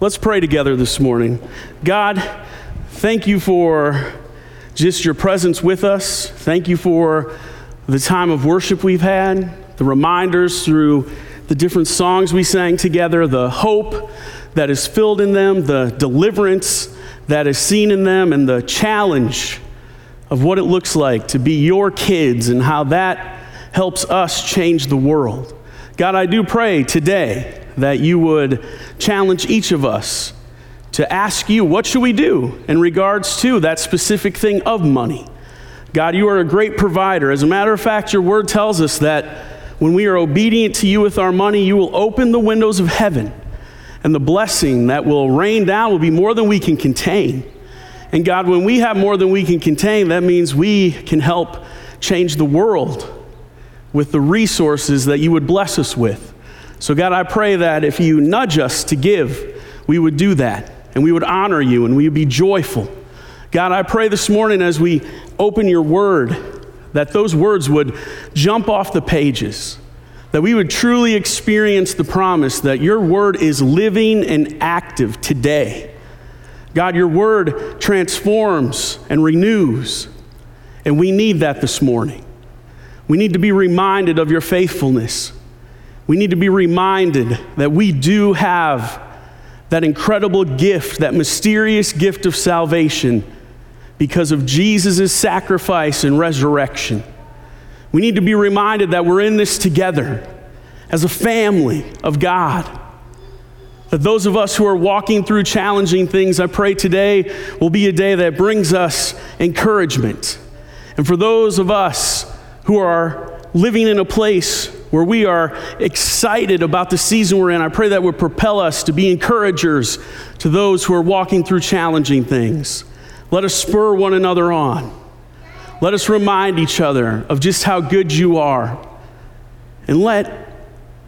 Let's pray together this morning. God, thank you for just your presence with us. Thank you for the time of worship we've had, the reminders through the different songs we sang together, the hope that is filled in them, the deliverance that is seen in them, and the challenge of what it looks like to be your kids and how that helps us change the world. God, I do pray today that you would challenge each of us to ask you, what should we do in regards to that specific thing of money? God, you are a great provider. As a matter of fact, your word tells us that when we are obedient to you with our money, you will open the windows of heaven, and the blessing that will rain down will be more than we can contain. And God, when we have more than we can contain, that means we can help change the world with the resources that you would bless us with. So, God, I pray that if you nudge us to give, we would do that and we would honor you and we would be joyful. God, I pray this morning as we open your word that those words would jump off the pages, that we would truly experience the promise that your word is living and active today. God, your word transforms and renews, and we need that this morning. We need to be reminded of your faithfulness we need to be reminded that we do have that incredible gift, that mysterious gift of salvation because of Jesus' sacrifice and resurrection. We need to be reminded that we're in this together as a family of God. That those of us who are walking through challenging things, I pray today will be a day that brings us encouragement. And for those of us who are living in a place where we are excited about the season we're in. I pray that would propel us to be encouragers to those who are walking through challenging things. Let us spur one another on. Let us remind each other of just how good you are. And let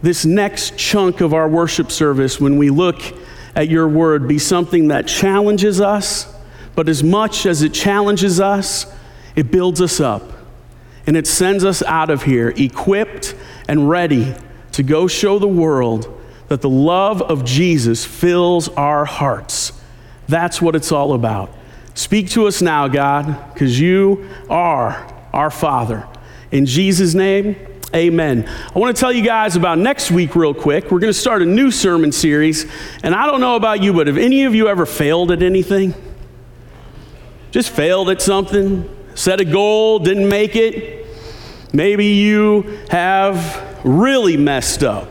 this next chunk of our worship service, when we look at your word, be something that challenges us, but as much as it challenges us, it builds us up. And it sends us out of here equipped and ready to go show the world that the love of Jesus fills our hearts. That's what it's all about. Speak to us now, God, because you are our Father. In Jesus' name, amen. I want to tell you guys about next week, real quick. We're going to start a new sermon series. And I don't know about you, but have any of you ever failed at anything? Just failed at something? Set a goal, didn't make it? Maybe you have really messed up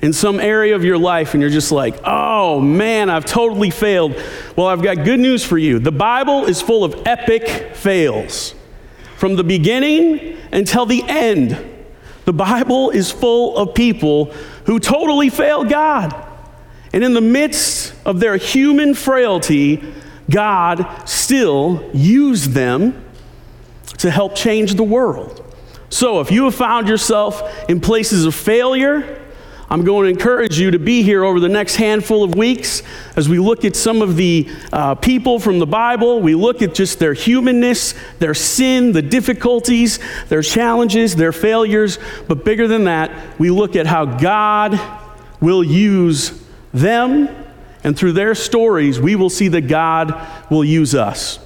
in some area of your life and you're just like, oh man, I've totally failed. Well, I've got good news for you. The Bible is full of epic fails. From the beginning until the end, the Bible is full of people who totally failed God. And in the midst of their human frailty, God still used them to help change the world. So, if you have found yourself in places of failure, I'm going to encourage you to be here over the next handful of weeks as we look at some of the uh, people from the Bible. We look at just their humanness, their sin, the difficulties, their challenges, their failures. But bigger than that, we look at how God will use them, and through their stories, we will see that God will use us.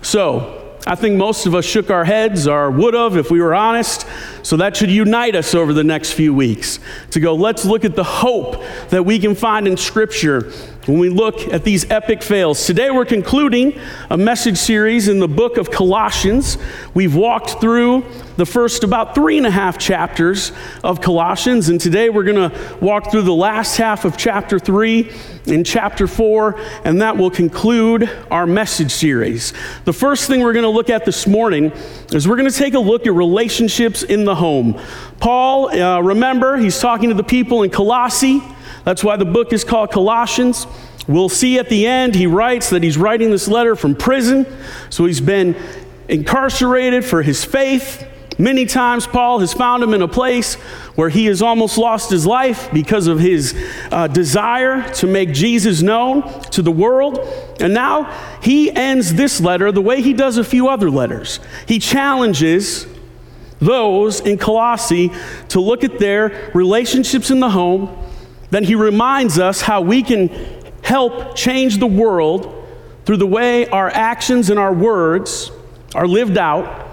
So, I think most of us shook our heads or would have if we were honest. So that should unite us over the next few weeks to go, let's look at the hope that we can find in Scripture when we look at these epic fails. Today we're concluding a message series in the book of Colossians. We've walked through the first about three and a half chapters of Colossians, and today we're going to walk through the last half of chapter three and chapter four, and that will conclude our message series. The first thing we're going to look at this morning is we're going to take a look at relationships in the home. Paul, uh, remember, he's talking to the people in Colossae. That's why the book is called Colossians. We'll see at the end, he writes that he's writing this letter from prison. So he's been incarcerated for his faith. Many times, Paul has found him in a place where he has almost lost his life because of his uh, desire to make Jesus known to the world. And now he ends this letter the way he does a few other letters. He challenges those in Colossae to look at their relationships in the home. Then he reminds us how we can help change the world through the way our actions and our words are lived out.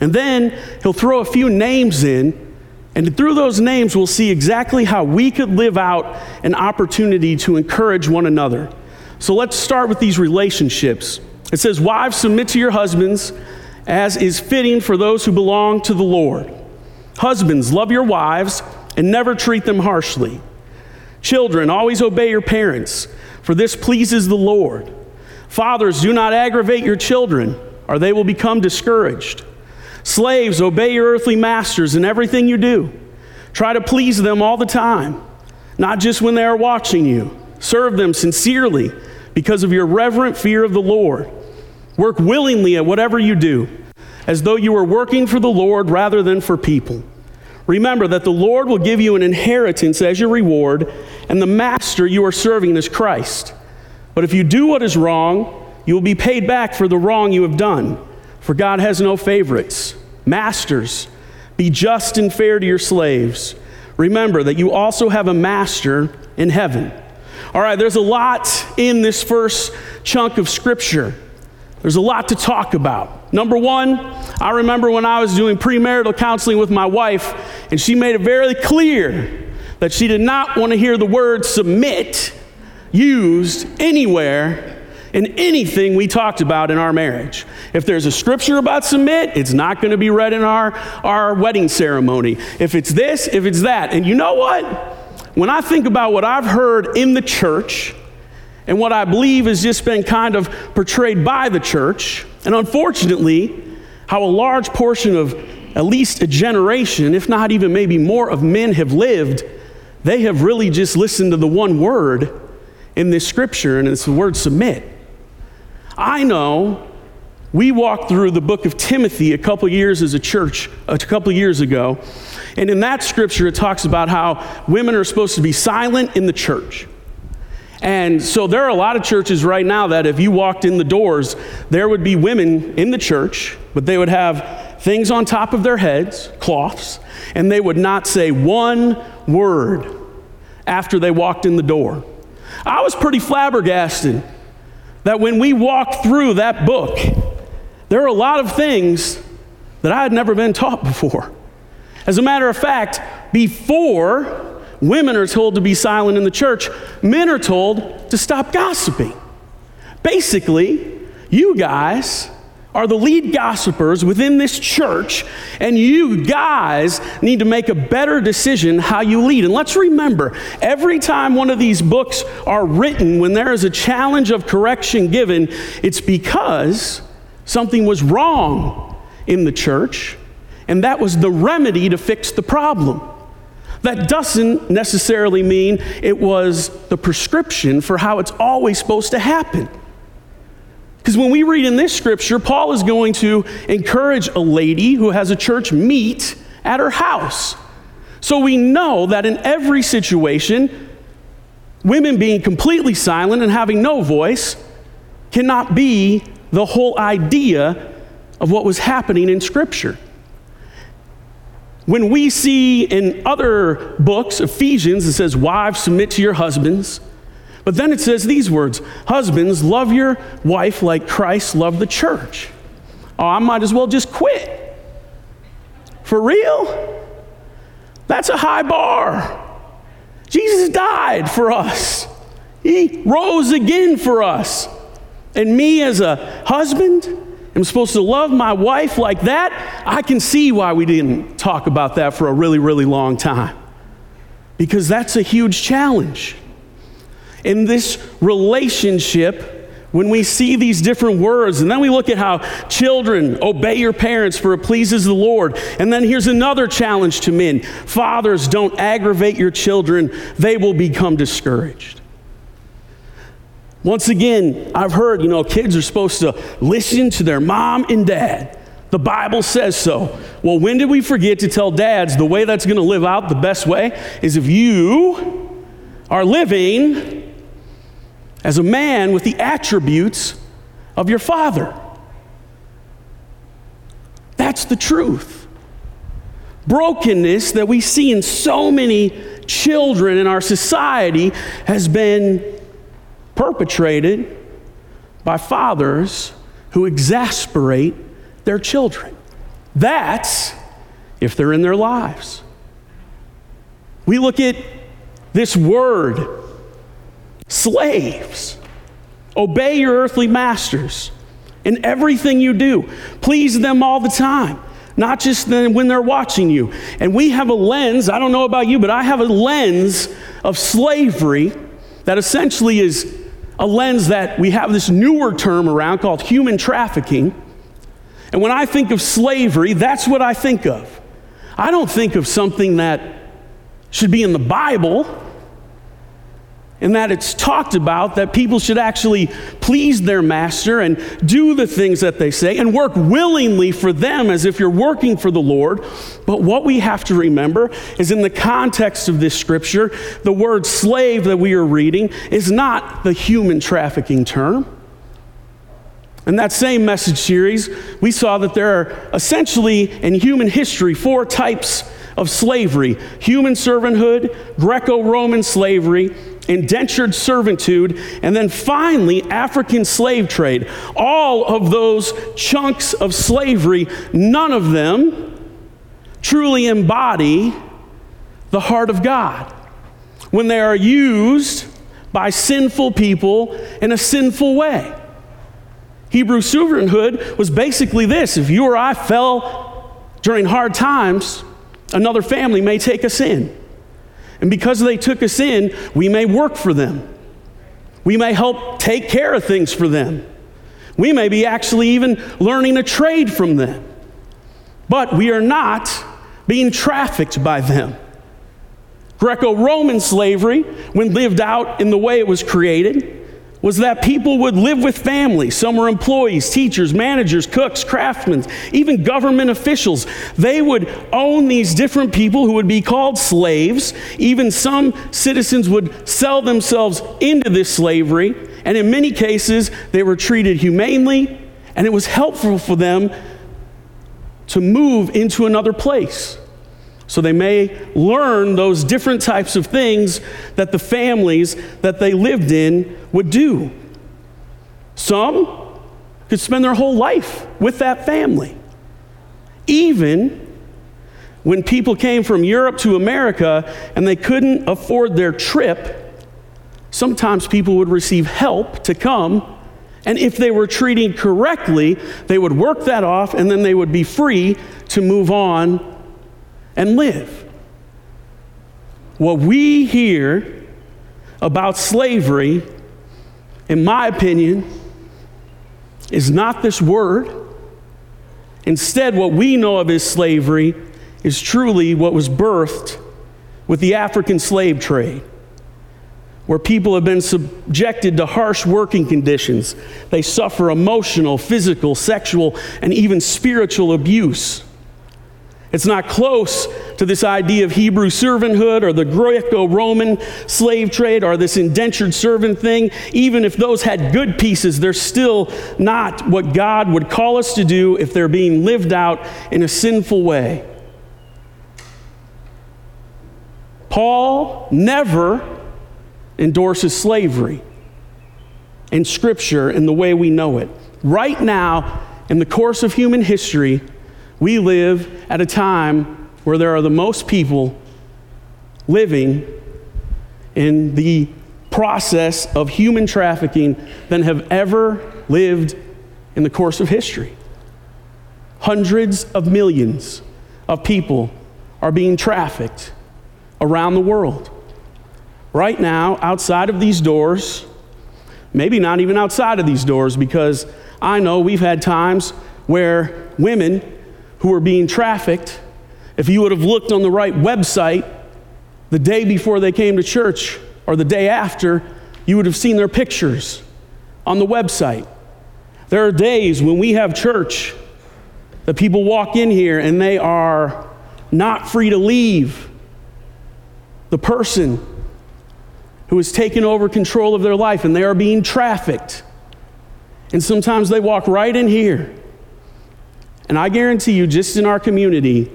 And then he'll throw a few names in, and through those names, we'll see exactly how we could live out an opportunity to encourage one another. So let's start with these relationships. It says, Wives, submit to your husbands as is fitting for those who belong to the Lord. Husbands, love your wives and never treat them harshly. Children, always obey your parents, for this pleases the Lord. Fathers, do not aggravate your children, or they will become discouraged. Slaves, obey your earthly masters in everything you do. Try to please them all the time, not just when they are watching you. Serve them sincerely because of your reverent fear of the Lord. Work willingly at whatever you do, as though you were working for the Lord rather than for people. Remember that the Lord will give you an inheritance as your reward, and the master you are serving is Christ. But if you do what is wrong, you will be paid back for the wrong you have done, for God has no favorites. Masters, be just and fair to your slaves. Remember that you also have a master in heaven. All right, there's a lot in this first chunk of scripture. There's a lot to talk about. Number one, I remember when I was doing premarital counseling with my wife, and she made it very clear that she did not want to hear the word submit used anywhere in anything we talked about in our marriage. If there's a scripture about submit, it's not going to be read in our, our wedding ceremony. If it's this, if it's that. And you know what? When I think about what I've heard in the church, and what I believe has just been kind of portrayed by the church. And unfortunately, how a large portion of at least a generation, if not even maybe more, of men have lived, they have really just listened to the one word in this scripture, and it's the word submit. I know we walked through the book of Timothy a couple years as a church, a couple years ago, and in that scripture it talks about how women are supposed to be silent in the church. And so there are a lot of churches right now that if you walked in the doors, there would be women in the church, but they would have things on top of their heads, cloths, and they would not say one word after they walked in the door. I was pretty flabbergasted that when we walked through that book, there are a lot of things that I had never been taught before. As a matter of fact, before Women are told to be silent in the church. Men are told to stop gossiping. Basically, you guys are the lead gossipers within this church, and you guys need to make a better decision how you lead. And let's remember every time one of these books are written, when there is a challenge of correction given, it's because something was wrong in the church, and that was the remedy to fix the problem. That doesn't necessarily mean it was the prescription for how it's always supposed to happen. Because when we read in this scripture, Paul is going to encourage a lady who has a church meet at her house. So we know that in every situation, women being completely silent and having no voice cannot be the whole idea of what was happening in Scripture. When we see in other books, Ephesians, it says, Wives, submit to your husbands. But then it says these words Husbands, love your wife like Christ loved the church. Oh, I might as well just quit. For real? That's a high bar. Jesus died for us, He rose again for us. And me as a husband, am supposed to love my wife like that, I can see why we didn't talk about that for a really, really long time. Because that's a huge challenge. In this relationship, when we see these different words, and then we look at how children obey your parents for it pleases the Lord. And then here's another challenge to men Fathers, don't aggravate your children, they will become discouraged. Once again, I've heard, you know, kids are supposed to listen to their mom and dad. The Bible says so. Well, when did we forget to tell dads the way that's going to live out the best way is if you are living as a man with the attributes of your father? That's the truth. Brokenness that we see in so many children in our society has been perpetrated by fathers who exasperate their children. That's if they're in their lives. We look at this word, slaves. Obey your earthly masters in everything you do. Please them all the time, not just when they're watching you. And we have a lens, I don't know about you, but I have a lens of slavery that essentially is a lens that we have this newer term around called human trafficking. And when I think of slavery, that's what I think of. I don't think of something that should be in the Bible in that it's talked about that people should actually please their master and do the things that they say and work willingly for them as if you're working for the Lord. But what we have to remember is in the context of this scripture, the word slave that we are reading is not the human trafficking term. In that same message series, we saw that there are essentially in human history four types of slavery Hebrew servanthood, Greco Roman slavery, indentured servitude, and then finally, African slave trade. All of those chunks of slavery, none of them truly embody the heart of God when they are used by sinful people in a sinful way. Hebrew servanthood was basically this if you or I fell during hard times, another family may take us in. And because they took us in, we may work for them. We may help take care of things for them. We may be actually even learning a trade from them. But we are not being trafficked by them. Greco Roman slavery, when lived out in the way it was created, was that people would live with families. Some were employees, teachers, managers, cooks, craftsmen, even government officials. They would own these different people who would be called slaves. Even some citizens would sell themselves into this slavery. And in many cases, they were treated humanely, and it was helpful for them to move into another place so they may learn those different types of things that the families that they lived in would do. Some could spend their whole life with that family. Even when people came from Europe to America and they couldn't afford their trip, sometimes people would receive help to come. And if they were treated correctly, they would work that off and then they would be free to move on and live. What we hear about slavery, in my opinion, is not this word. Instead, what we know of as slavery is truly what was birthed with the African slave trade, where people have been subjected to harsh working conditions. They suffer emotional, physical, sexual, and even spiritual abuse. It's not close to this idea of Hebrew servanthood or the Greco Roman slave trade or this indentured servant thing. Even if those had good pieces, they're still not what God would call us to do if they're being lived out in a sinful way. Paul never endorses slavery in Scripture in the way we know it. Right now, in the course of human history, we live at a time where there are the most people living in the process of human trafficking than have ever lived in the course of history. Hundreds of millions of people are being trafficked around the world. Right now, outside of these doors, maybe not even outside of these doors, because I know we've had times where women who are being trafficked, if you would have looked on the right website the day before they came to church or the day after, you would have seen their pictures on the website. There are days when we have church that people walk in here and they are not free to leave. The person who has taken over control of their life and they are being trafficked. And sometimes they walk right in here and I guarantee you, just in our community,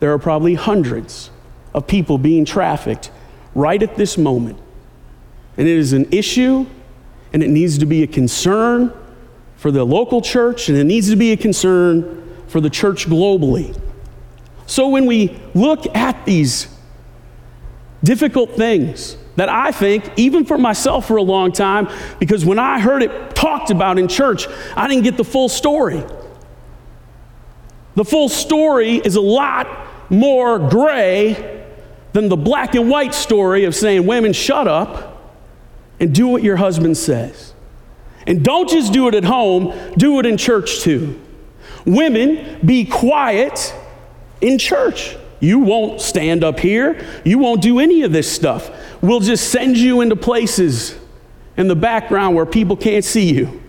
there are probably hundreds of people being trafficked right at this moment. And it is an issue, and it needs to be a concern for the local church, and it needs to be a concern for the church globally. So when we look at these difficult things that I think, even for myself for a long time, because when I heard it talked about in church, I didn't get the full story. The full story is a lot more gray than the black and white story of saying, Women, shut up and do what your husband says. And don't just do it at home, do it in church too. Women, be quiet in church. You won't stand up here. You won't do any of this stuff. We'll just send you into places in the background where people can't see you.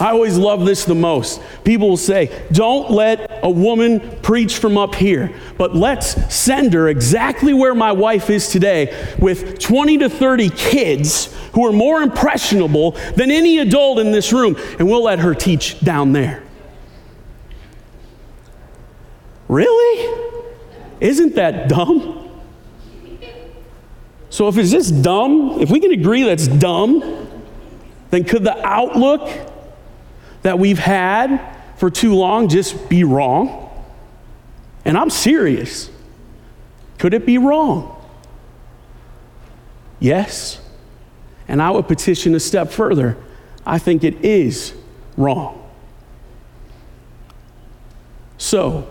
I always love this the most. People will say, Don't let a woman preach from up here, but let's send her exactly where my wife is today with 20 to 30 kids who are more impressionable than any adult in this room, and we'll let her teach down there. Really? Isn't that dumb? So, if it's just dumb, if we can agree that's dumb, then could the outlook that we've had for too long just be wrong? And I'm serious. Could it be wrong? Yes. And I would petition a step further. I think it is wrong. So,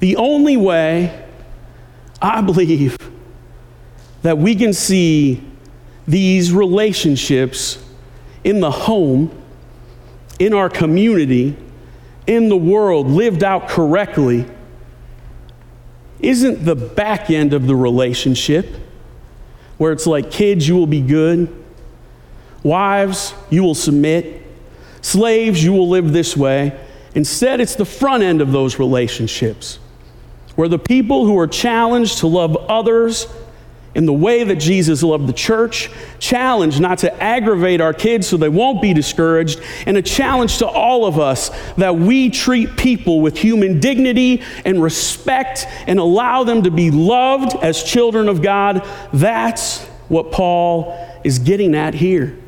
the only way I believe that we can see these relationships in the home, in our community, in the world lived out correctly isn't the back end of the relationship where it's like, kids, you will be good, wives, you will submit, slaves, you will live this way. Instead, it's the front end of those relationships where the people who are challenged to love others in the way that Jesus loved the church, challenge not to aggravate our kids so they won't be discouraged, and a challenge to all of us that we treat people with human dignity and respect and allow them to be loved as children of God. That's what Paul is getting at here.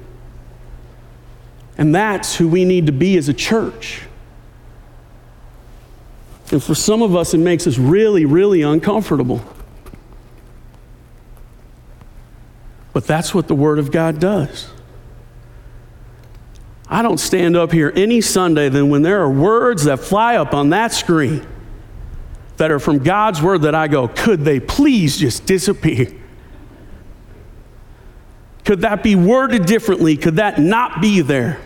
And that's who we need to be as a church. And for some of us, it makes us really, really uncomfortable. But that's what the Word of God does. I don't stand up here any Sunday than when there are words that fly up on that screen that are from God's Word that I go, could they please just disappear? Could that be worded differently? Could that not be there?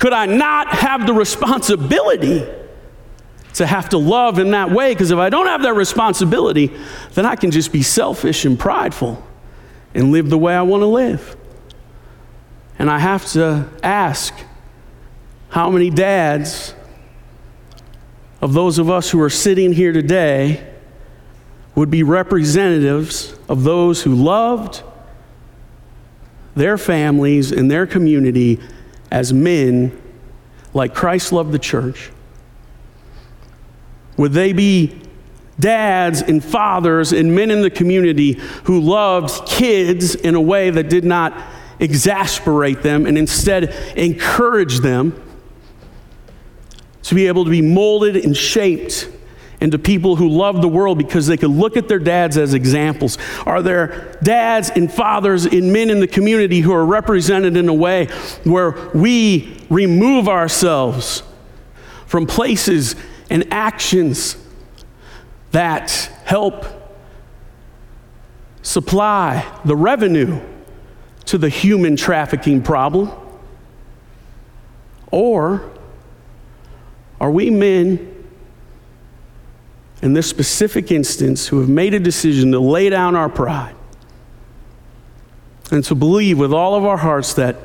Could I not have the responsibility to have to love in that way? Because if I don't have that responsibility, then I can just be selfish and prideful and live the way I want to live. And I have to ask how many dads of those of us who are sitting here today would be representatives of those who loved their families and their community as men like Christ loved the church? Would they be dads and fathers and men in the community who loved kids in a way that did not exasperate them and instead encouraged them to be able to be molded and shaped into people who love the world because they could look at their dads as examples? Are there dads and fathers and men in the community who are represented in a way where we remove ourselves from places and actions that help supply the revenue to the human trafficking problem? Or are we men in this specific instance who have made a decision to lay down our pride and to believe with all of our hearts that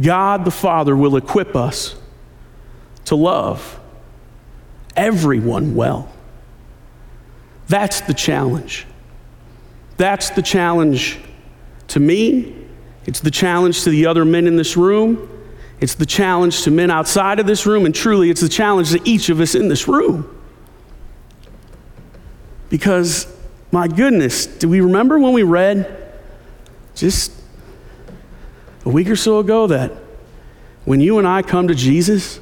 God the Father will equip us to love everyone well? That's the challenge. That's the challenge to me. It's the challenge to the other men in this room. It's the challenge to men outside of this room. And truly, it's the challenge to each of us in this room. Because, my goodness, do we remember when we read just a week or so ago that when you and I come to Jesus,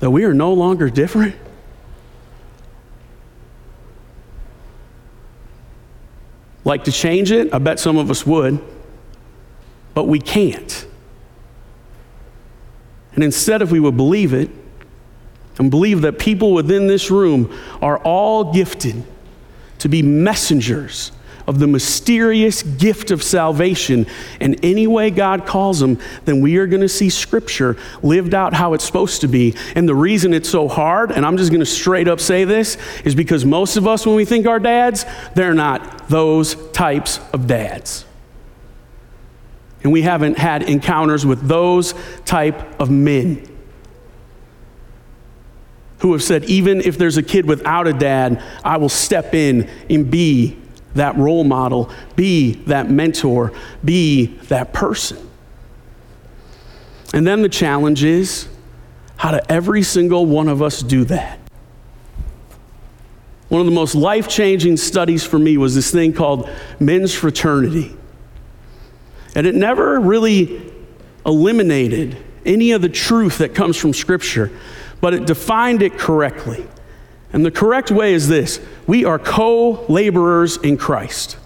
that we are no longer different? Like to change it? I bet some of us would, but we can't. And instead, if we would believe it and believe that people within this room are all gifted to be messengers of the mysterious gift of salvation in any way God calls them, then we are going to see Scripture lived out how it's supposed to be. And the reason it's so hard, and I'm just going to straight up say this, is because most of us, when we think our dads, they're not those types of dads. And we haven't had encounters with those type of men who have said, even if there's a kid without a dad, I will step in and be that role model, be that mentor, be that person. And then the challenge is how do every single one of us do that? One of the most life changing studies for me was this thing called men's fraternity. And it never really eliminated any of the truth that comes from Scripture, but it defined it correctly. And the correct way is this we are co laborers in Christ.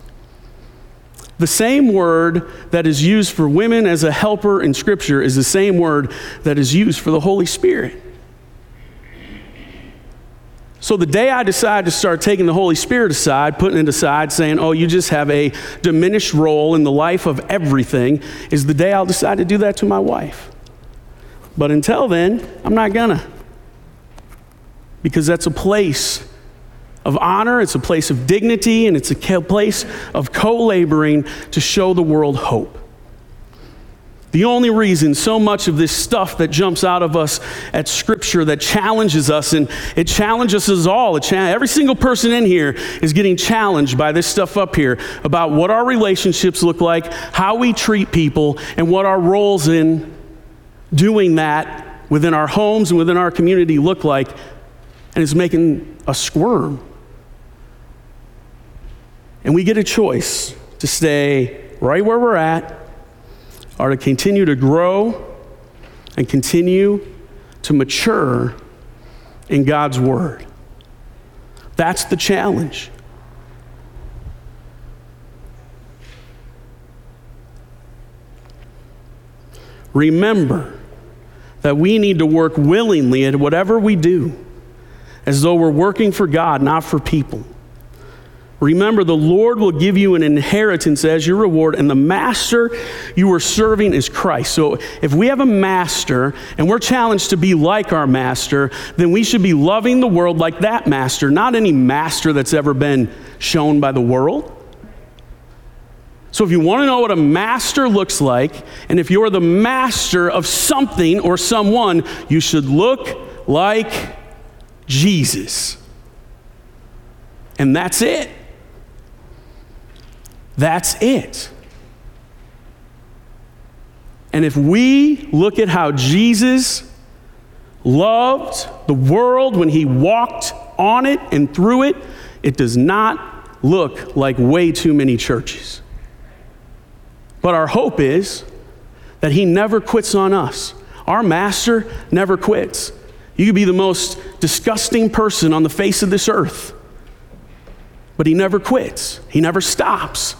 The same word that is used for women as a helper in Scripture is the same word that is used for the Holy Spirit. So the day I decide to start taking the Holy Spirit aside, putting it aside, saying, oh, you just have a diminished role in the life of everything, is the day I'll decide to do that to my wife. But until then, I'm not gonna. Because that's a place of honor, it's a place of dignity, and it's a place of co laboring to show the world hope. The only reason so much of this stuff that jumps out of us at Scripture that challenges us, and it challenges us all, cha- every single person in here is getting challenged by this stuff up here about what our relationships look like, how we treat people, and what our roles in doing that within our homes and within our community look like, and it's making us squirm. And we get a choice to stay right where we're at or to continue to grow and continue to mature in God's Word. That's the challenge. Remember that we need to work willingly at whatever we do as though we're working for God, not for people. Remember, the Lord will give you an inheritance as your reward, and the master you are serving is Christ. So, if we have a master and we're challenged to be like our master, then we should be loving the world like that master, not any master that's ever been shown by the world. So, if you want to know what a master looks like, and if you're the master of something or someone, you should look like Jesus. And that's it. That's it. And if we look at how Jesus loved the world when he walked on it and through it, it does not look like way too many churches. But our hope is that he never quits on us. Our master never quits. You could be the most disgusting person on the face of this earth, but he never quits, he never stops.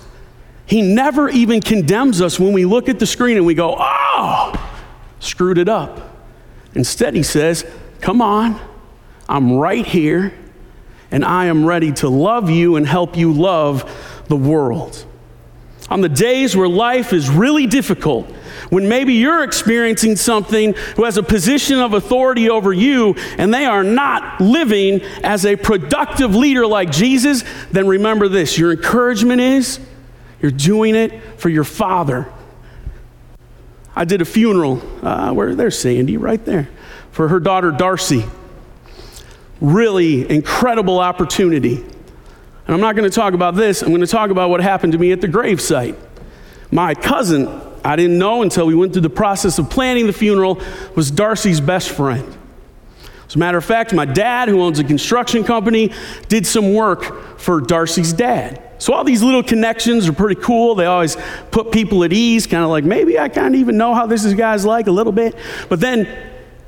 He never even condemns us when we look at the screen and we go, oh, screwed it up. Instead, he says, come on, I'm right here, and I am ready to love you and help you love the world. On the days where life is really difficult, when maybe you're experiencing something who has a position of authority over you and they are not living as a productive leader like Jesus, then remember this your encouragement is you're doing it for your father. I did a funeral, uh, where there's Sandy right there, for her daughter Darcy. Really incredible opportunity. And I'm not going to talk about this, I'm going to talk about what happened to me at the gravesite. My cousin, I didn't know until we went through the process of planning the funeral, was Darcy's best friend. As a matter of fact, my dad, who owns a construction company, did some work for Darcy's dad. So all these little connections are pretty cool. They always put people at ease, kind of like maybe I kind of even know how this guy's like a little bit. But then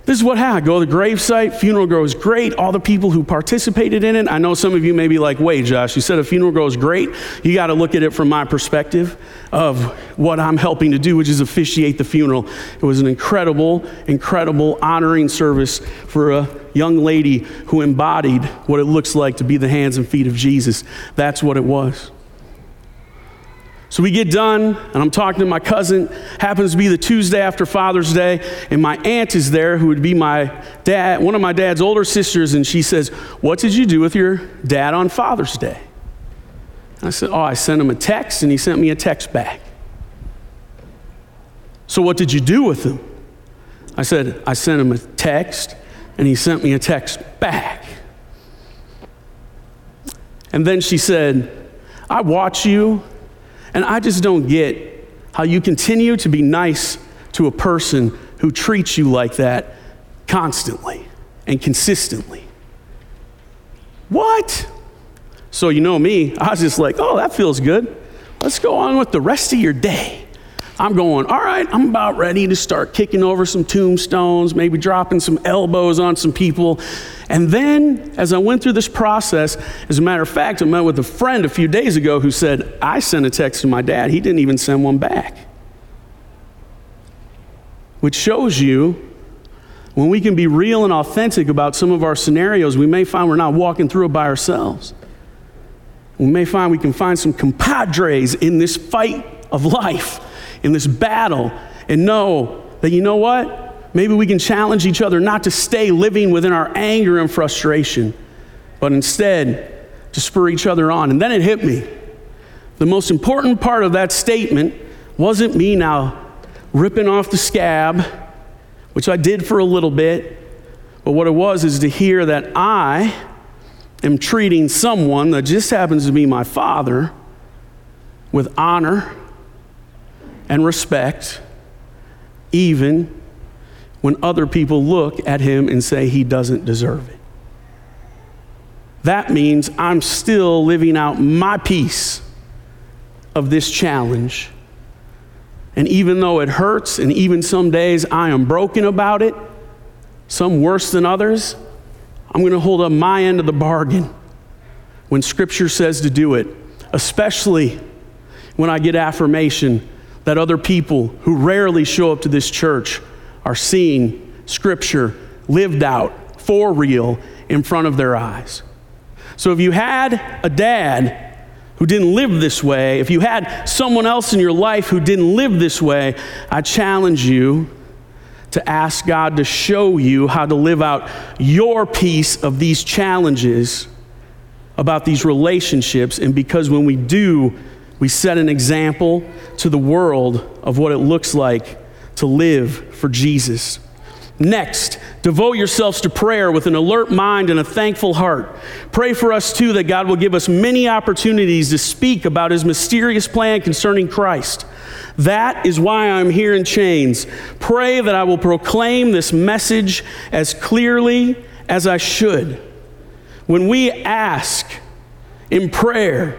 this is what happened. Go to the gravesite, funeral goes great. All the people who participated in it. I know some of you may be like, wait, Josh, you said a funeral goes great. You got to look at it from my perspective of what I'm helping to do, which is officiate the funeral. It was an incredible, incredible honoring service for a young lady who embodied what it looks like to be the hands and feet of Jesus. That's what it was. So we get done, and I'm talking to my cousin. Happens to be the Tuesday after Father's Day, and my aunt is there, who would be my dad, one of my dad's older sisters, and she says, "What did you do with your dad on Father's Day?" I said, "Oh, I sent him a text, and he sent me a text back." So what did you do with him? I said, "I sent him a text, and he sent me a text back." And then she said, "I watch you." And I just don't get how you continue to be nice to a person who treats you like that constantly and consistently. What? So, you know me, I was just like, oh, that feels good. Let's go on with the rest of your day. I'm going, all right, I'm about ready to start kicking over some tombstones, maybe dropping some elbows on some people. And then, as I went through this process, as a matter of fact, I met with a friend a few days ago who said, I sent a text to my dad. He didn't even send one back. Which shows you when we can be real and authentic about some of our scenarios, we may find we're not walking through it by ourselves. We may find we can find some compadres in this fight of life in this battle and know that you know what? Maybe we can challenge each other not to stay living within our anger and frustration, but instead to spur each other on. And then it hit me. The most important part of that statement wasn't me now ripping off the scab, which I did for a little bit, but what it was is to hear that I am treating someone that just happens to be my father with honor and respect, even when other people look at him and say he doesn't deserve it. That means I'm still living out my piece of this challenge. And even though it hurts, and even some days I am broken about it, some worse than others, I'm going to hold up my end of the bargain when Scripture says to do it, especially when I get affirmation that other people who rarely show up to this church are seeing Scripture lived out for real in front of their eyes. So if you had a dad who didn't live this way, if you had someone else in your life who didn't live this way, I challenge you to ask God to show you how to live out your piece of these challenges about these relationships. And because when we do, we set an example to the world of what it looks like to live for Jesus. Next, devote yourselves to prayer with an alert mind and a thankful heart. Pray for us too that God will give us many opportunities to speak about his mysterious plan concerning Christ. That is why I'm here in chains. Pray that I will proclaim this message as clearly as I should. When we ask in prayer,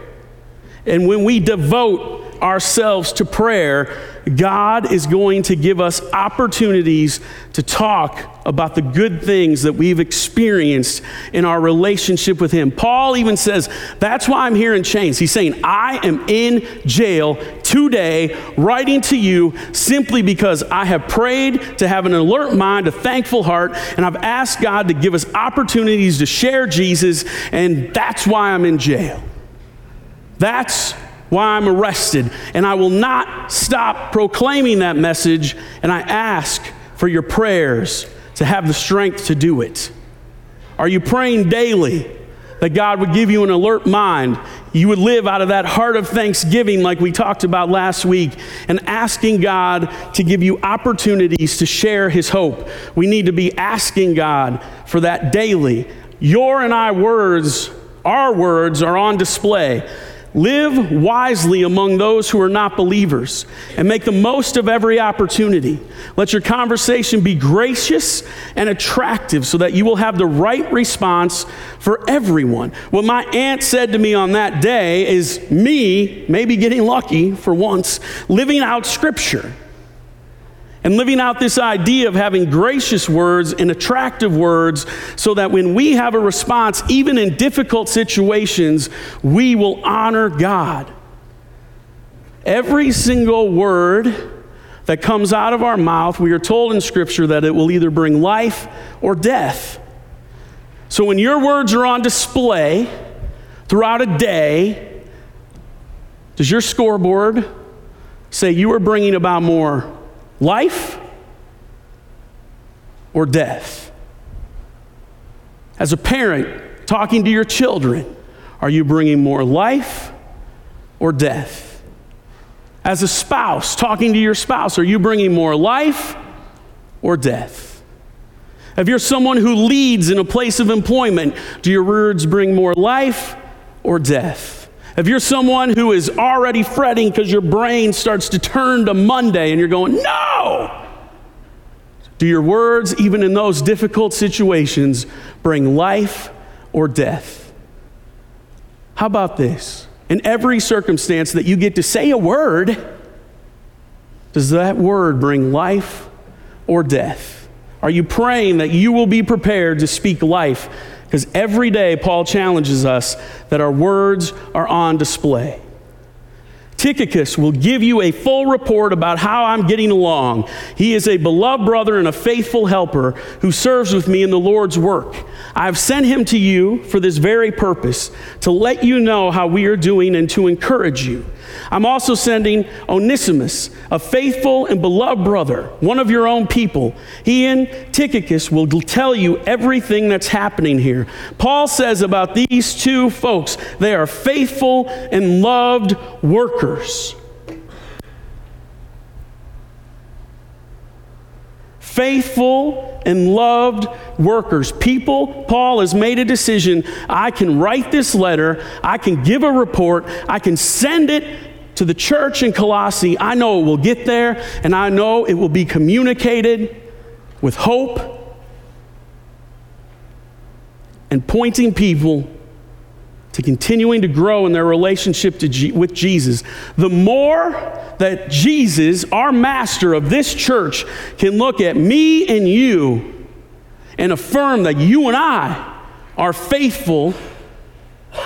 and when we devote ourselves to prayer, God is going to give us opportunities to talk about the good things that we've experienced in our relationship with Him. Paul even says, That's why I'm here in chains. He's saying, I am in jail today, writing to you simply because I have prayed to have an alert mind, a thankful heart, and I've asked God to give us opportunities to share Jesus, and that's why I'm in jail. That's why I'm arrested. And I will not stop proclaiming that message. And I ask for your prayers to have the strength to do it. Are you praying daily that God would give you an alert mind? You would live out of that heart of thanksgiving, like we talked about last week, and asking God to give you opportunities to share His hope. We need to be asking God for that daily. Your and I words, our words, are on display Live wisely among those who are not believers and make the most of every opportunity. Let your conversation be gracious and attractive so that you will have the right response for everyone. What my aunt said to me on that day is me, maybe getting lucky for once, living out scripture and living out this idea of having gracious words and attractive words so that when we have a response, even in difficult situations, we will honor God. Every single word that comes out of our mouth, we are told in Scripture that it will either bring life or death. So when your words are on display throughout a day, does your scoreboard say you are bringing about more life or death? As a parent talking to your children, are you bringing more life or death? As a spouse talking to your spouse, are you bringing more life or death? If you're someone who leads in a place of employment, do your words bring more life or death? If you're someone who is already fretting because your brain starts to turn to Monday and you're going, no! Do your words, even in those difficult situations, bring life or death? How about this? In every circumstance that you get to say a word, does that word bring life or death? Are you praying that you will be prepared to speak life because every day, Paul challenges us that our words are on display. Tychicus will give you a full report about how I'm getting along. He is a beloved brother and a faithful helper who serves with me in the Lord's work. I've sent him to you for this very purpose, to let you know how we are doing and to encourage you. I'm also sending Onesimus, a faithful and beloved brother, one of your own people. He and Tychicus will tell you everything that's happening here. Paul says about these two folks, they are faithful and loved workers. Faithful and loved workers. People, Paul has made a decision. I can write this letter, I can give a report, I can send it to the church in Colossae, I know it will get there, and I know it will be communicated with hope and pointing people to continuing to grow in their relationship G- with Jesus. The more that Jesus, our master of this church, can look at me and you and affirm that you and I are faithful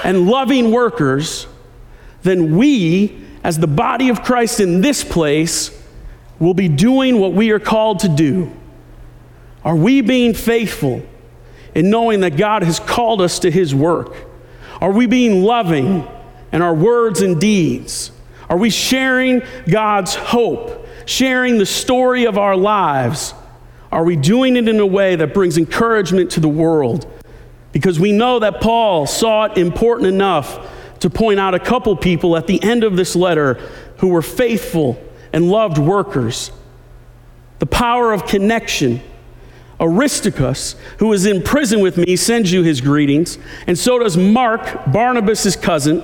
and loving workers, then we as the body of Christ in this place, will be doing what we are called to do? Are we being faithful in knowing that God has called us to His work? Are we being loving in our words and deeds? Are we sharing God's hope, sharing the story of our lives? Are we doing it in a way that brings encouragement to the world? Because we know that Paul saw it important enough to point out a couple people at the end of this letter who were faithful and loved workers. The power of connection. Aristarchus, who is in prison with me, sends you his greetings, and so does Mark, Barnabas' cousin.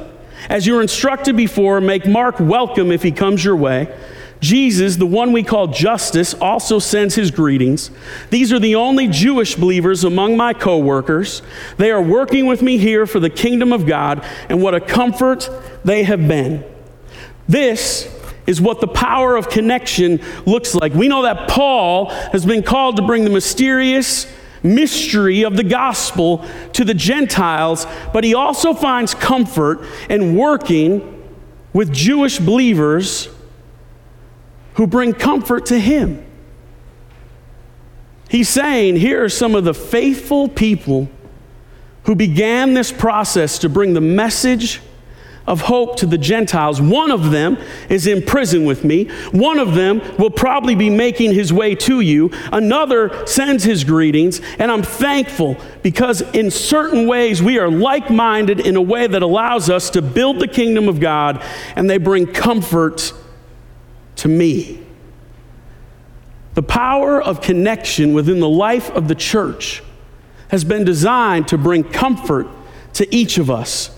As you were instructed before, make Mark welcome if he comes your way. Jesus, the one we call Justus, also sends his greetings. These are the only Jewish believers among my coworkers. They are working with me here for the kingdom of God, and what a comfort they have been. This is what the power of connection looks like. We know that Paul has been called to bring the mysterious mystery of the gospel to the Gentiles, but he also finds comfort in working with Jewish believers who bring comfort to him. He's saying, here are some of the faithful people who began this process to bring the message of hope to the Gentiles. One of them is in prison with me. One of them will probably be making his way to you. Another sends his greetings. And I'm thankful because, in certain ways, we are like minded in a way that allows us to build the kingdom of God, and they bring comfort to me. The power of connection within the life of the church has been designed to bring comfort to each of us.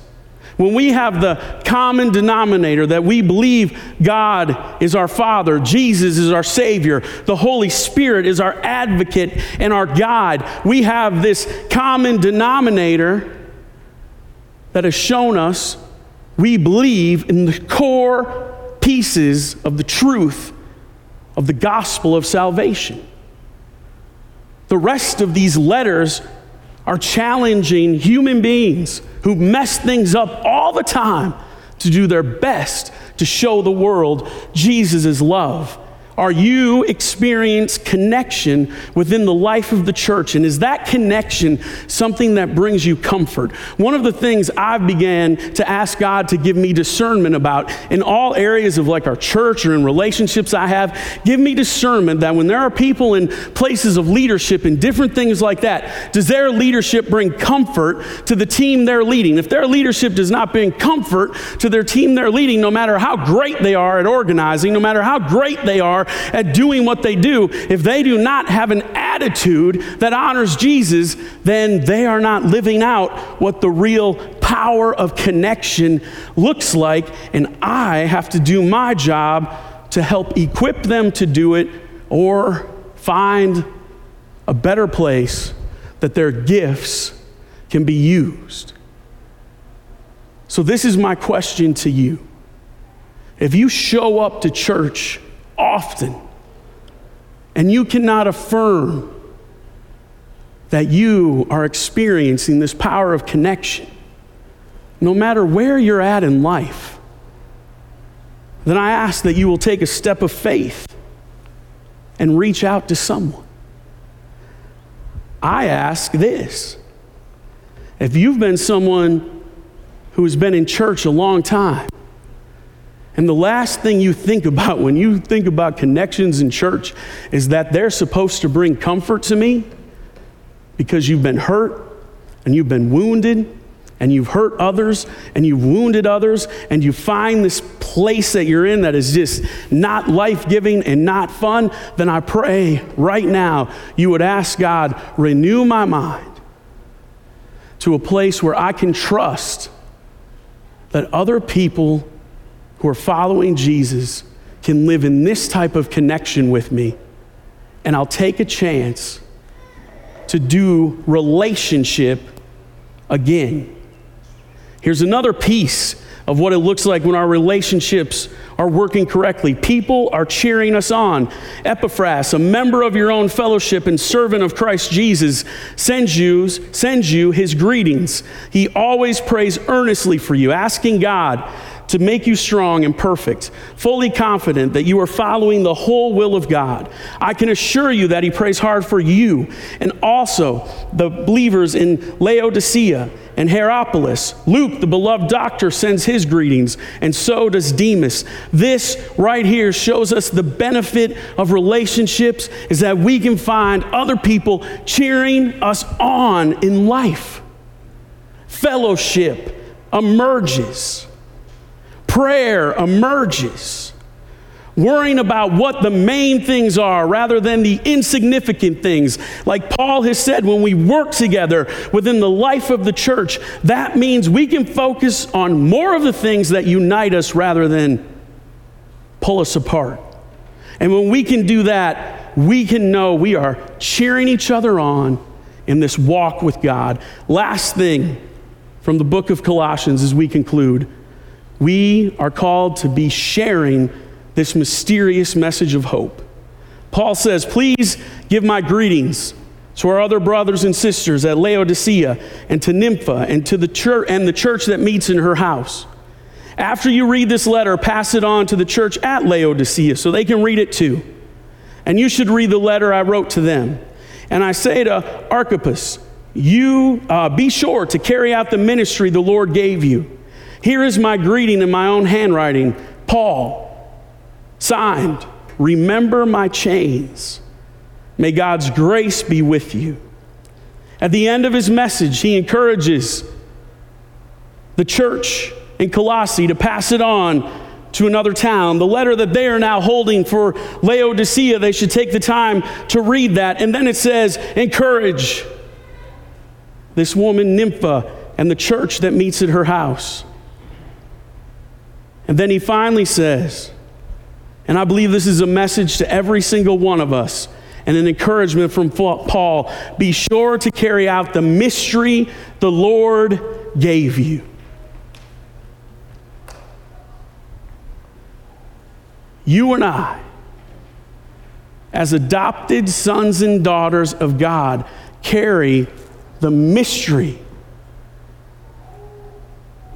When we have the common denominator that we believe God is our Father, Jesus is our Savior, the Holy Spirit is our advocate and our guide, we have this common denominator that has shown us we believe in the core pieces of the truth of the gospel of salvation. The rest of these letters are challenging human beings who mess things up all the time to do their best to show the world Jesus' love are you experience connection within the life of the church? And is that connection something that brings you comfort? One of the things I've began to ask God to give me discernment about in all areas of like our church or in relationships I have, give me discernment that when there are people in places of leadership and different things like that, does their leadership bring comfort to the team they're leading? If their leadership does not bring comfort to their team they're leading, no matter how great they are at organizing, no matter how great they are are at doing what they do, if they do not have an attitude that honors Jesus, then they are not living out what the real power of connection looks like. And I have to do my job to help equip them to do it or find a better place that their gifts can be used. So, this is my question to you. If you show up to church often. And you cannot affirm that you are experiencing this power of connection, no matter where you're at in life. Then I ask that you will take a step of faith and reach out to someone. I ask this if you've been someone who has been in church a long time, and the last thing you think about when you think about connections in church is that they're supposed to bring comfort to me because you've been hurt and you've been wounded and you've hurt others and you've wounded others and you find this place that you're in that is just not life giving and not fun, then I pray right now you would ask God, renew my mind to a place where I can trust that other people who are following Jesus can live in this type of connection with me, and I'll take a chance to do relationship again. Here's another piece of what it looks like when our relationships are working correctly. People are cheering us on. Epaphras, a member of your own fellowship and servant of Christ Jesus, sends you, sends you his greetings. He always prays earnestly for you, asking God to make you strong and perfect, fully confident that you are following the whole will of God. I can assure you that He prays hard for you and also the believers in Laodicea and Hierapolis. Luke, the beloved doctor, sends his greetings, and so does Demas. This right here shows us the benefit of relationships is that we can find other people cheering us on in life. Fellowship emerges prayer emerges. Worrying about what the main things are rather than the insignificant things. Like Paul has said, when we work together within the life of the church, that means we can focus on more of the things that unite us rather than pull us apart. And when we can do that, we can know we are cheering each other on in this walk with God. Last thing from the book of Colossians as we conclude we are called to be sharing this mysterious message of hope. Paul says, Please give my greetings to our other brothers and sisters at Laodicea and to Nympha and to the church and the church that meets in her house. After you read this letter, pass it on to the church at Laodicea so they can read it too. And you should read the letter I wrote to them. And I say to Archippus, you uh, be sure to carry out the ministry the Lord gave you here is my greeting in my own handwriting Paul, signed, Remember my chains. May God's grace be with you. At the end of his message, he encourages the church in Colossae to pass it on to another town. The letter that they are now holding for Laodicea, they should take the time to read that. And then it says, encourage this woman, Nympha, and the church that meets at her house. And then he finally says, and I believe this is a message to every single one of us and an encouragement from Paul be sure to carry out the mystery the Lord gave you. You and I, as adopted sons and daughters of God, carry the mystery.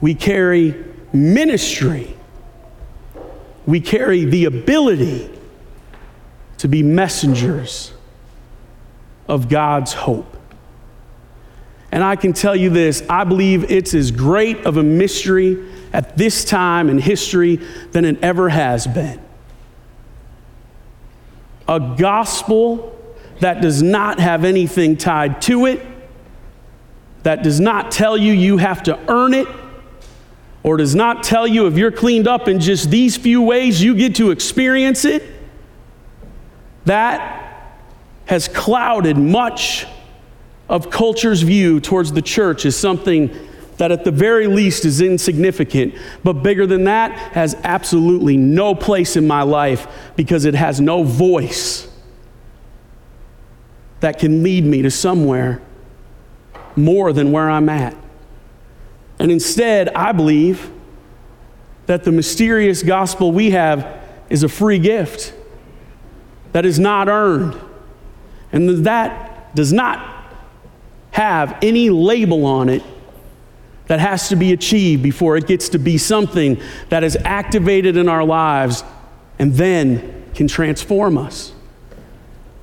We carry ministry. We carry the ability to be messengers of God's hope. And I can tell you this I believe it's as great of a mystery at this time in history than it ever has been. A gospel that does not have anything tied to it, that does not tell you you have to earn it, or does not tell you if you're cleaned up in just these few ways you get to experience it that has clouded much of culture's view towards the church as something that at the very least is insignificant, but bigger than that has absolutely no place in my life because it has no voice that can lead me to somewhere more than where I'm at. And instead, I believe that the mysterious gospel we have is a free gift that is not earned. And that does not have any label on it that has to be achieved before it gets to be something that is activated in our lives and then can transform us.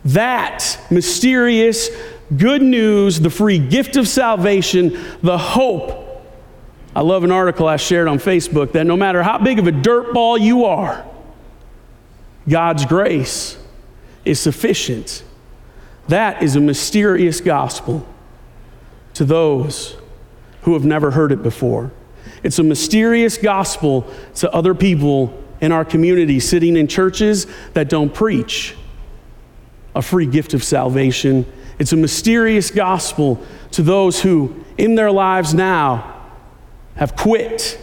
That mysterious good news, the free gift of salvation, the hope. I love an article I shared on Facebook that no matter how big of a dirt ball you are, God's grace is sufficient. That is a mysterious gospel to those who have never heard it before. It's a mysterious gospel to other people in our community sitting in churches that don't preach a free gift of salvation. It's a mysterious gospel to those who, in their lives now, have quit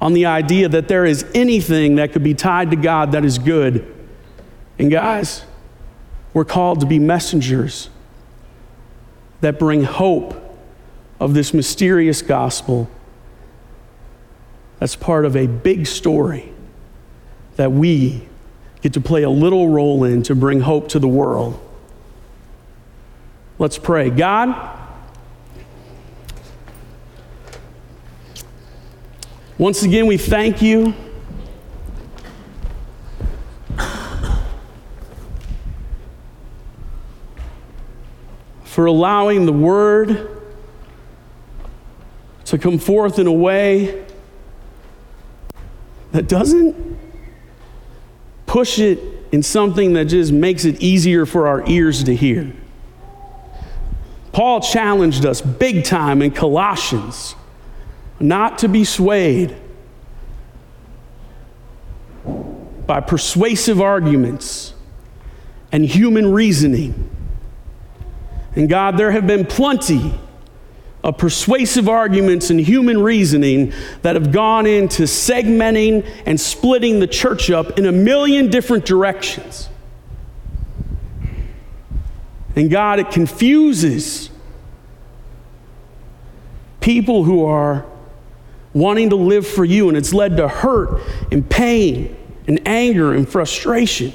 on the idea that there is anything that could be tied to God that is good. And guys, we're called to be messengers that bring hope of this mysterious gospel that's part of a big story that we get to play a little role in to bring hope to the world. Let's pray. God, once again, we thank you for allowing the word to come forth in a way that doesn't push it in something that just makes it easier for our ears to hear. Paul challenged us big time in Colossians not to be swayed by persuasive arguments and human reasoning and God, there have been plenty of persuasive arguments and human reasoning that have gone into segmenting and splitting the church up in a million different directions. And God, it confuses people who are wanting to live for you, and it's led to hurt and pain and anger and frustration.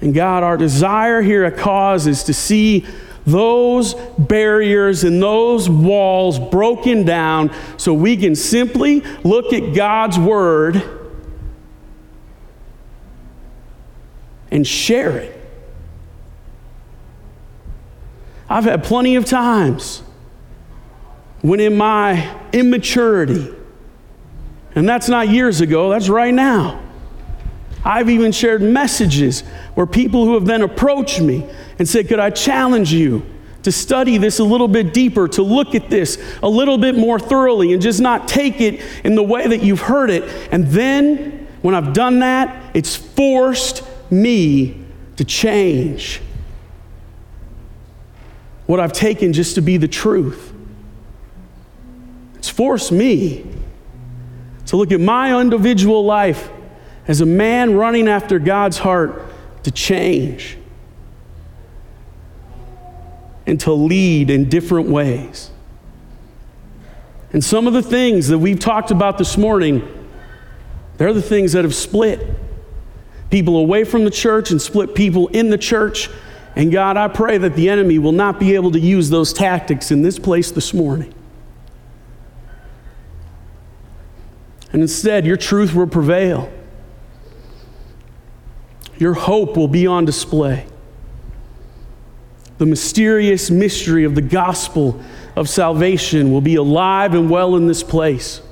And God, our desire here at Cause is to see those barriers and those walls broken down so we can simply look at God's Word and share it. I've had plenty of times when, in my immaturity, and that's not years ago, that's right now I've even shared messages where people who have then approached me and said, Could I challenge you to study this a little bit deeper, to look at this a little bit more thoroughly, and just not take it in the way that you've heard it? And then, when I've done that, it's forced me to change what I've taken just to be the truth. It's forced me to look at my individual life as a man running after God's heart to change and to lead in different ways. And some of the things that we've talked about this morning, they're the things that have split people away from the church and split people in the church. And God, I pray that the enemy will not be able to use those tactics in this place this morning. And instead, your truth will prevail. Your hope will be on display. The mysterious mystery of the gospel of salvation will be alive and well in this place.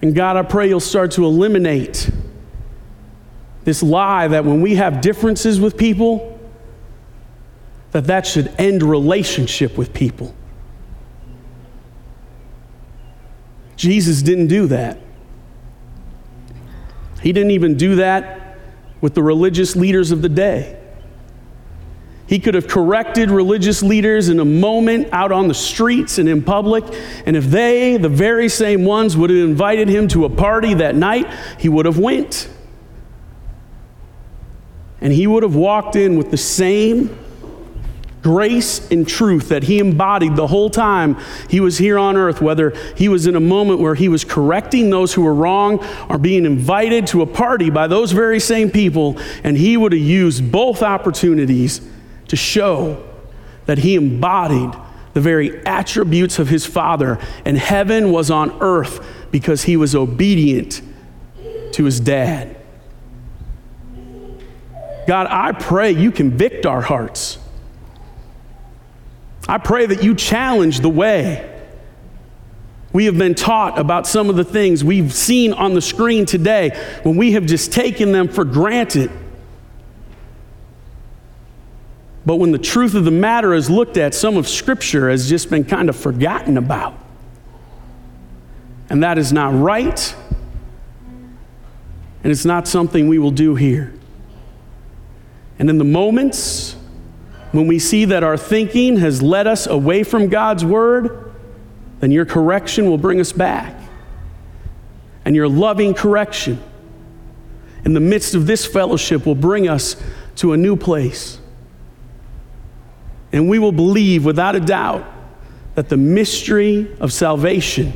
And God, I pray you'll start to eliminate this lie that when we have differences with people, that that should end relationship with people. Jesus didn't do that. He didn't even do that with the religious leaders of the day. He could have corrected religious leaders in a moment out on the streets and in public. And if they, the very same ones, would have invited him to a party that night, he would have went. And he would have walked in with the same grace and truth that he embodied the whole time he was here on earth, whether he was in a moment where he was correcting those who were wrong or being invited to a party by those very same people, and he would have used both opportunities to show that he embodied the very attributes of his Father, and heaven was on earth because he was obedient to his dad. God, I pray you convict our hearts. I pray that you challenge the way we have been taught about some of the things we've seen on the screen today when we have just taken them for granted. But when the truth of the matter is looked at, some of Scripture has just been kind of forgotten about. And that is not right, and it's not something we will do here. And in the moments when we see that our thinking has led us away from God's word, then your correction will bring us back. And your loving correction in the midst of this fellowship will bring us to a new place. And we will believe without a doubt that the mystery of salvation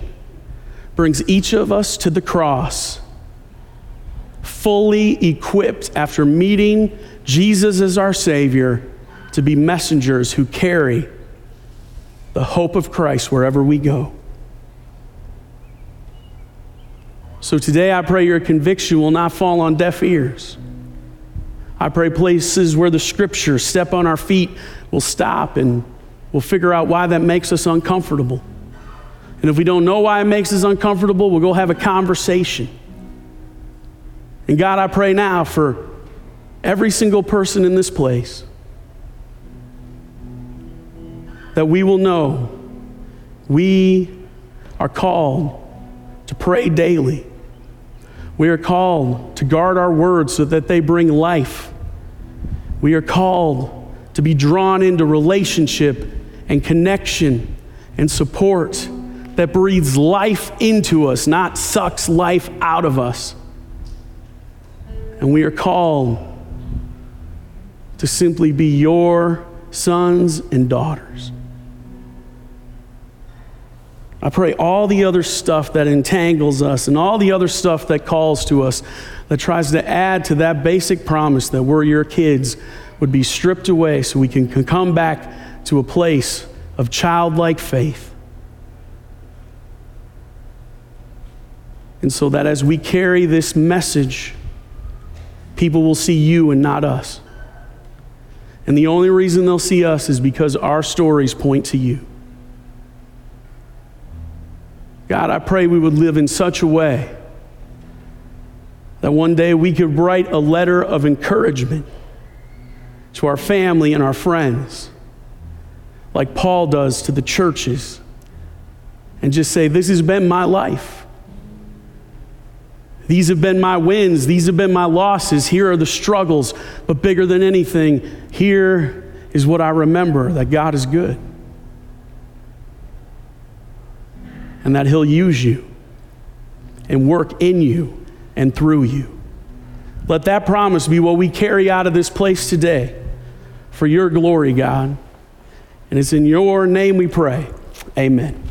brings each of us to the cross, fully equipped after meeting Jesus as our Savior to be messengers who carry the hope of Christ wherever we go. So today, I pray your conviction will not fall on deaf ears. I pray places where the scriptures step on our feet will stop and we'll figure out why that makes us uncomfortable. And if we don't know why it makes us uncomfortable, we'll go have a conversation. And God, I pray now for every single person in this place that we will know we are called to pray daily. We are called to guard our words so that they bring life. We are called to be drawn into relationship and connection and support that breathes life into us, not sucks life out of us. And we are called to simply be your sons and daughters. I pray all the other stuff that entangles us and all the other stuff that calls to us that tries to add to that basic promise that we're your kids would be stripped away so we can come back to a place of childlike faith. And so that as we carry this message, people will see you and not us. And the only reason they'll see us is because our stories point to you. God, I pray we would live in such a way that one day we could write a letter of encouragement to our family and our friends, like Paul does to the churches, and just say, This has been my life. These have been my wins. These have been my losses. Here are the struggles. But bigger than anything, here is what I remember that God is good. And that He'll use you and work in you and through you. Let that promise be what we carry out of this place today for your glory, God. And it's in your name we pray. Amen.